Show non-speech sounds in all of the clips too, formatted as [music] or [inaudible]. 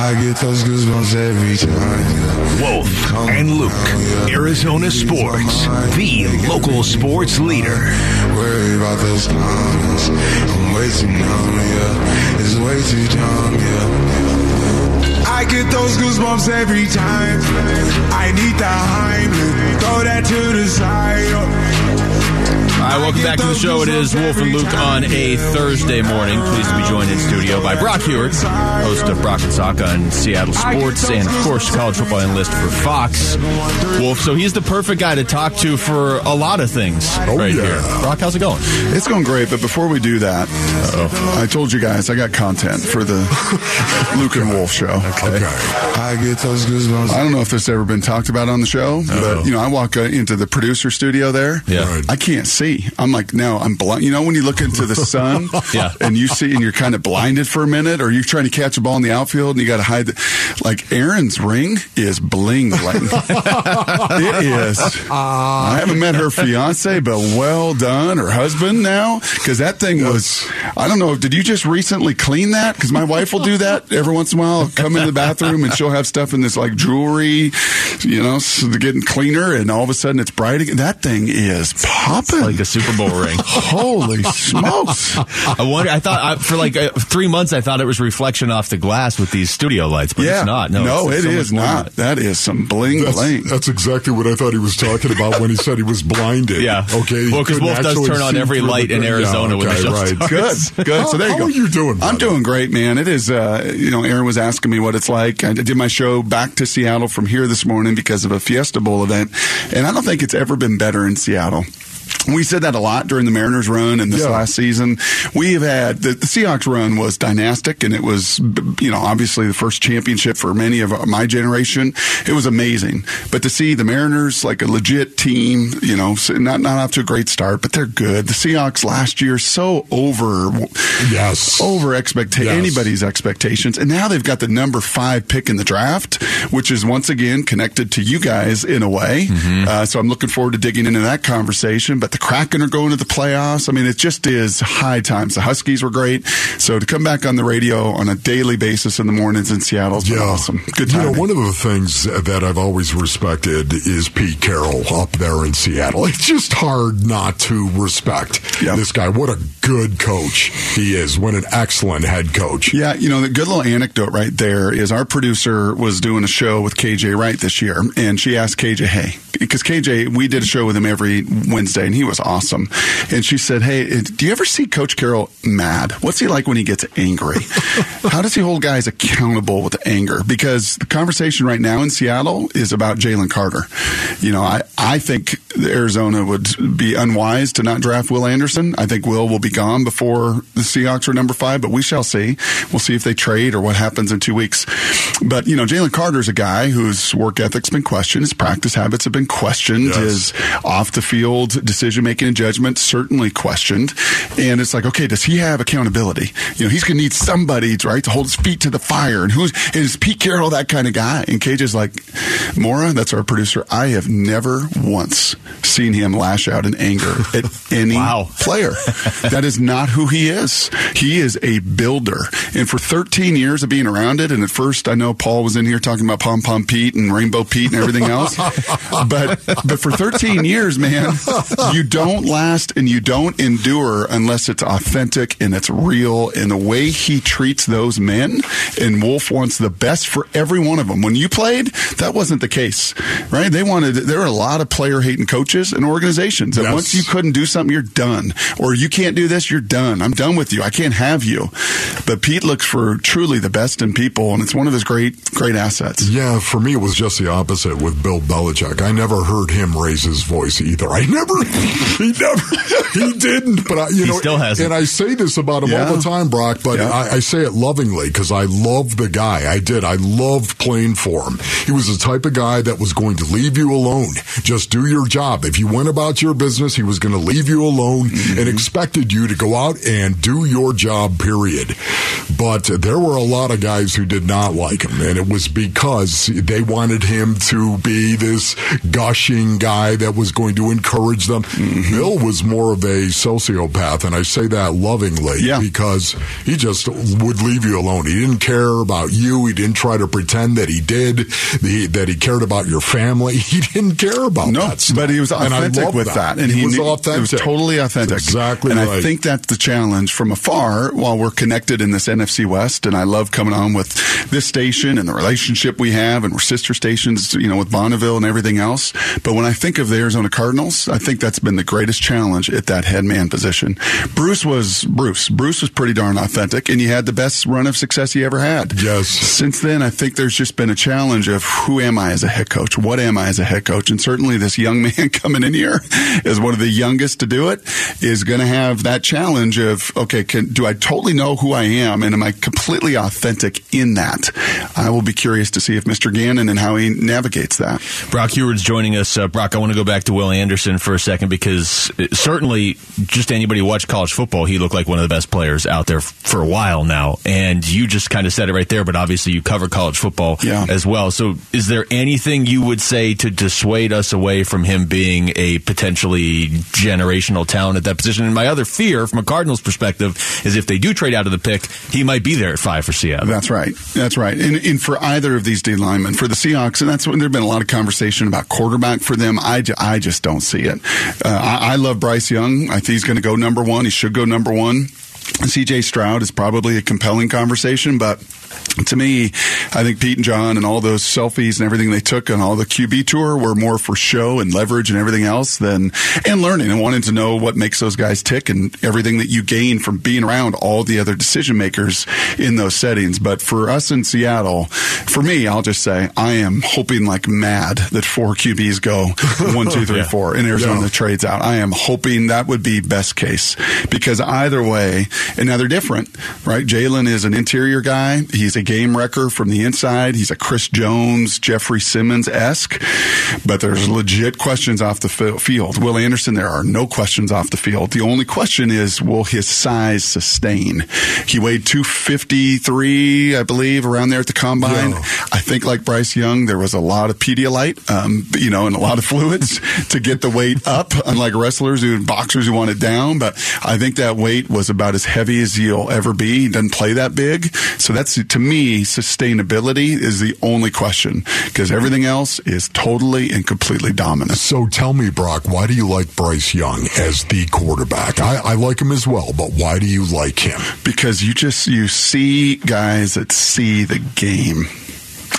I get those goosebumps every time. Wolf and Luke, Arizona Sports, the local sports leader. Worry about those. I'm way too numb, yeah. It's way too dumb, yeah. I get those goosebumps every time. I need the Heimlich. Throw that to the side. All right, welcome back to the show. It is Wolf and Luke on a Thursday morning. Pleased to be joined in studio by Brock Huard, host of Brock and Salk on Seattle Sports, and of course, college football analyst for Fox. Wolf, so he's the perfect guy to talk to for a lot of things Oh, right yeah. here. Brock, how's it going? It's going great, but before we do that, I told you guys I got content for the [laughs] Luke and Wolf show. Okay. I get those goosebumps. I don't know if this ever been talked about on the show, but you know, I walk uh, into the producer studio there. Yeah. Right. I can't see. I'm like, no, I'm blind. You know, when you look into the sun, [laughs] Yeah. and you see, and you're kind of blinded for a minute, or you're trying to catch a ball in the outfield, and you got to hide. The, like Aaron's ring is bling bling. [laughs] it is. I haven't met her fiance, but well done, her husband now, because that thing was. I don't know. Did you just recently clean that? Because my wife will do that every once in a while. I'll come in the bathroom and she'll have stuff in this like jewelry, you know, so getting cleaner, and all of a sudden it's bright again. That thing is popping. Like a Super Bowl ring. [laughs] Holy smokes! I wonder. I thought I, for like uh, three months, I thought it was reflection off the glass with these studio lights, but yeah, it's not. No, no, it's, it it's is so much more than not. That is some bling bling. That's, that's exactly what I thought he was talking about when he said he was blinded. Yeah. Okay. Well, 'cause couldn't Wolf does turn on every light in thing. Arizona when the okay, show right. starts. Good, good. How, so there you how go. are you doing? I'm brother? doing great, man. It is, uh, you know, Aaron was asking me what it's like. I did my show back to Seattle from here this morning because of a Fiesta Bowl event, and I don't think it's ever been better in Seattle. We said that a lot during the Mariners run and this Yeah. last season. We have had the, the Seahawks run was dynastic, and it was, you know, obviously the first championship for many of my generation. It was amazing, but to see the Mariners like a legit team, you know, not not off to a great start, but they're good. The Seahawks last year so over Yes. over expecta- Yes. anybody's expectations. And now they've got the number five pick in the draft, which is once again connected to you guys in a way. Uh, so I'm looking forward to digging into that conversation. But the Kraken are going to the playoffs. I mean, it just is high times. The Huskies were great. So to come back on the radio on a daily basis in the mornings in Seattle has been awesome. Good You know, one of the things that I've always respected is Pete Carroll up there in Seattle. It's just hard not to respect Yep. this guy. What a good coach he is. What an excellent head coach. Yeah, you know, the good little anecdote right there is our producer was doing a show with KJ Wright this year, and she asked KJ, hey, because KJ, we did a show with him every Wednesday, and he was awesome. And she said, hey, do you ever see Coach Carroll mad? What's he like when he gets angry? [laughs] How does he hold guys accountable with anger? Because the conversation right now in Seattle is about Jalen Carter. You know, I, I think Arizona would be unwise to not draft Will Anderson. I think Will will be gone before the Seahawks are number five, but we shall see. We'll see if they trade or what happens in two weeks. But, you know, Jalen Carter's a guy whose work ethic's been questioned, his practice habits have been questioned, Yes. his off the field decision making and judgment certainly questioned. And it's like, okay, does he have accountability? You know, he's going to need somebody, right, to hold his feet to the fire. And who's, is Pete Carroll that kind of guy? And KJ is like, Mora, that's our producer. I have never once seen him lash out in anger at [laughs] any Wow. player. that is not who he is. He is a builder. And for 13 years of being around it, and at first I know Paul was in here talking about Pom Pom Pete and Rainbow Pete and everything else. [laughs] but but for 13 years, man, you don't last and you don't endure unless it's authentic and it's real. And the way he treats those men, and Wolf wants the best for every one of them. When you played, that wasn't the case, right? They wanted. There were a lot of player hating coaches and organizations. And Yes. once you couldn't do something, you're done. Or you can't do this, you're done. I'm done with you. I can't have you. But Pete looks for truly the best in people, and it's one of his great, great assets. Yeah, for me, it was just the opposite with Bill Belichick. I never heard him raise his voice either. I never, [laughs] he never, he didn't. But I, you He know, still hasn't. and I say this about him all the time, Brock. But Yeah. I, I say it lovingly because I love the guy. I did. I loved playing for him. He was the type of guy that was going to leave you alone. Just do your job. If you went about your business, he was going to leave you alone Mm-hmm. and expected you to go out and do your job. Period. But there were a lot of guys who did not like him, and it was because they wanted him to be this gushing guy that was going to encourage them. Mm-hmm. Bill was more of a sociopath, and I say that lovingly yeah. because he just would leave you alone. He didn't care about you. He didn't try to pretend that he did, that he cared about your family. [laughs] He didn't care about no, that stuff. but he was authentic with that. that. And he, he was knew, authentic. It was totally authentic. That's exactly and right. I think that's the challenge from afar while we're connected in this NFC West. And I love coming on with this station and the relationship we have, and we're sister stations, you know, with Bonneville and everything else. But when I think of the Arizona Cardinals, I think that's been the greatest challenge at that head man position. Bruce was Bruce. Bruce was pretty darn authentic, and he had the best run of success he ever had. Yes. Since then, I think there's just been a challenge of who am I as a head coach? What am I as a head coach? And certainly this young [laughs] man coming in here as one of the youngest to do it is going to have that challenge of, okay, can, do I totally know who I am? And am I completely authentic in that? I will be curious to see if Mr. Gannon and how he navigates that. Brock Huard's joining us. Uh, Brock, I want to go back to Will Anderson for a second because certainly just anybody who watched college football, he looked like one of the best players out there for a while now. And you just kind of said it right there, but obviously you cover college football yeah. as well. So is there anything you would say to dissuade us away from him being a potentially generational talent at that position? And my other fear from a Cardinals perspective is if they do trade out of the pick, he might be there at five for Seattle. That's right. That's right. And, and for either of these D linemen, for the Seahawks, and that's when there's been a lot of conversation about quarterback for them. I, I just don't see it. Uh, I, I love Bryce Young. I think he's going to go number one. He should go number one. CJ Stroud is probably a compelling conversation, but to me, I think Pete and John and all those selfies and everything they took on all the QB tour were more for show and leverage and everything else than and learning and wanting to know what makes those guys tick and everything that you gain from being around all the other decision makers in those settings. But for us in Seattle, for me, I'll just say I am hoping like mad that four QBs go [laughs] one, two, three, yeah. four, and Arizona yeah. trades out. I am hoping that would be best case because either way, and now they're different, right? Jalen is an interior guy. He's a game wrecker from the inside. He's a Chris Jones, Jeffrey Simmons esque, but there's legit questions off the field. Will Anderson, there are no questions off the field. The only question is, will his size sustain? He weighed 253, I believe, around there at the combine. I think, like Bryce Young, there was a lot of Pedialyte, um, you know, and a lot of fluids to get the weight up, unlike wrestlers who, boxers who want it down. But I think that weight was about as heavy as you'll ever be. He doesn't play that big. So that's, to me, sustainability is the only question because everything else is totally and completely dominant. So tell me, Brock, why do you like Bryce Young as the quarterback? I, I like him as well, but why do you like him? Because you just, you see guys that see the game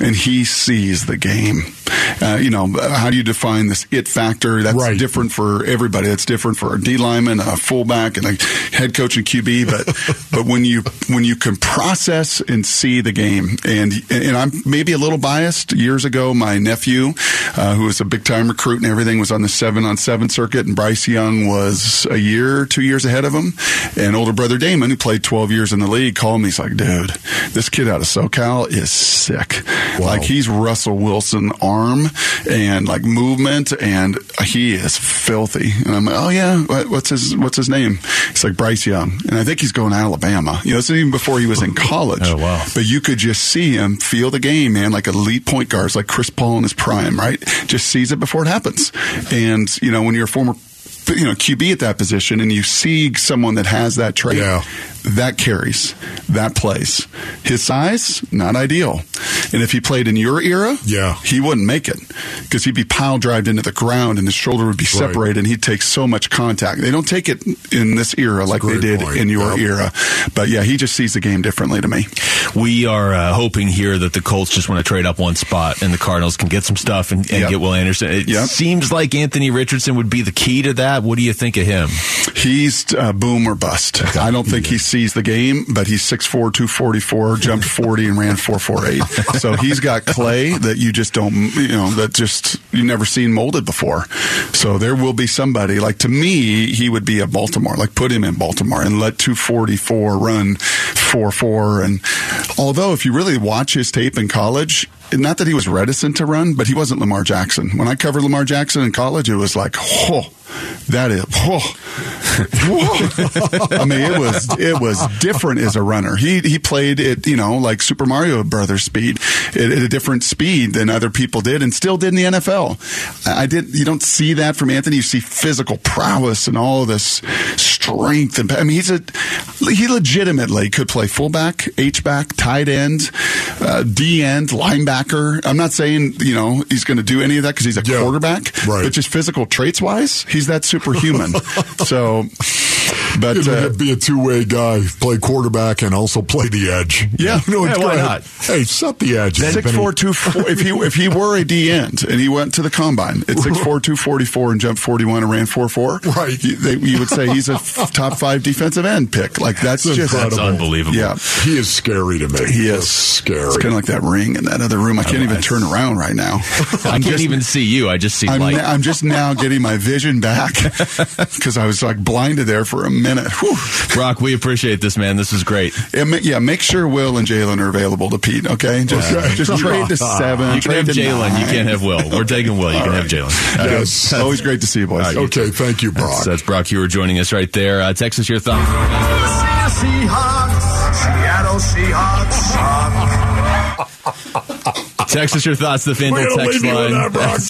and he sees the game. Uh, you know, how do you define this it factor? That's right. different for everybody. That's different for a D lineman, a fullback, and a head coach and QB. But [laughs] but when you when you can process and see the game, and and I'm maybe a little biased. Years ago, my nephew, uh, who was a big time recruit and everything, was on the seven on seven circuit, and Bryce Young was a year, two years ahead of him. And older brother Damon, who played 12 years in the league, called me. He's like, dude, this kid out of SoCal is sick. Wow. Like he's Russell Wilson arm and like movement, and he is filthy. And I'm like, oh yeah, what's his what's his name? It's like Bryce Young, and I think he's going to Alabama. You know, it's even before he was in [laughs] college. oh wow! But you could just see him feel the game, man, like elite point guards, like Chris Paul in his prime, right? Just sees it before it happens. And you know, when you're a former you know QB at that position, and you see someone that has that trait, yeah. that carries, that plays. His size, not ideal. And if he played in your era, yeah, he wouldn't make it because he'd be pile drived into the ground, and his shoulder would be separated, right. and he'd take so much contact. They don't take it in this era That's like they did point. in your yep. era. But yeah, he just sees the game differently to me. We are uh, hoping here that the Colts just want to trade up one spot, and the Cardinals can get some stuff and, and yep. get Will Anderson. It yep. seems like Anthony Richardson would be the key to that. What do you think of him? He's uh, boom or bust. Okay. I don't think he sees the game, but he's 6'4", 244, jumped [laughs] 40 and ran 448. so he's got clay that you just don't, you know, that just you've never seen molded before. So there will be somebody like to me, he would be a Baltimore. Like put him in Baltimore and let 244 run 4-4. And although if you really watch his tape in college, not that he was reticent to run, but he wasn't Lamar Jackson. When I covered Lamar Jackson in college, it was like, oh, that is, oh, I mean, it was it was different as a runner. He he played it, you know like Super Mario Brothers speed at, at a different speed than other people did, and still did in the NFL. I did. You don't see that from Anthony. You see physical prowess and all this strength, and I mean, he's a he legitimately could play fullback, H back, tight end, uh, D end, linebacker. I'm not saying you know he's going to do any of that because he's a Yeah. quarterback, Right. but just physical traits wise, he's that superhuman. [laughs] so, but He'd uh, be a two way guy, play quarterback and also play the edge. Yeah. you know, Yeah, why not? Hey, set the edge. Six Anthony. four two four. If he if he were a D end and he went to the combine at six four two forty four and jumped forty one and ran four four, Right. You, they, you would say he's a f- top five defensive end pick. Like that's It's just That's incredible. unbelievable. Yeah, He is scary to me. he is scary. It's kind of like that ring in that other room. I can't even turn around right now. [laughs] I can't even see you. I just see I'm, light. na- I'm just now getting my vision back [laughs] because I was like blinded there for a minute. Whew. Brock, we appreciate this, man. This is great. Yeah, ma- yeah, make sure Will and Jalen are available to Pete. Okay, just Okay. just [laughs] trade to seven. You can trade have Jalen. You can't have Will. We're taking Will. You can have Jalen. Yes. Always great to see you, boys. All right, you Okay, thank you, Brock. So that's Brock Huard joining us right there. Uh, text us your thoughts. Seahawks, Seattle Seahawks. Text us your thoughts. The FanDuel text leave you with line. that, Brock. [laughs]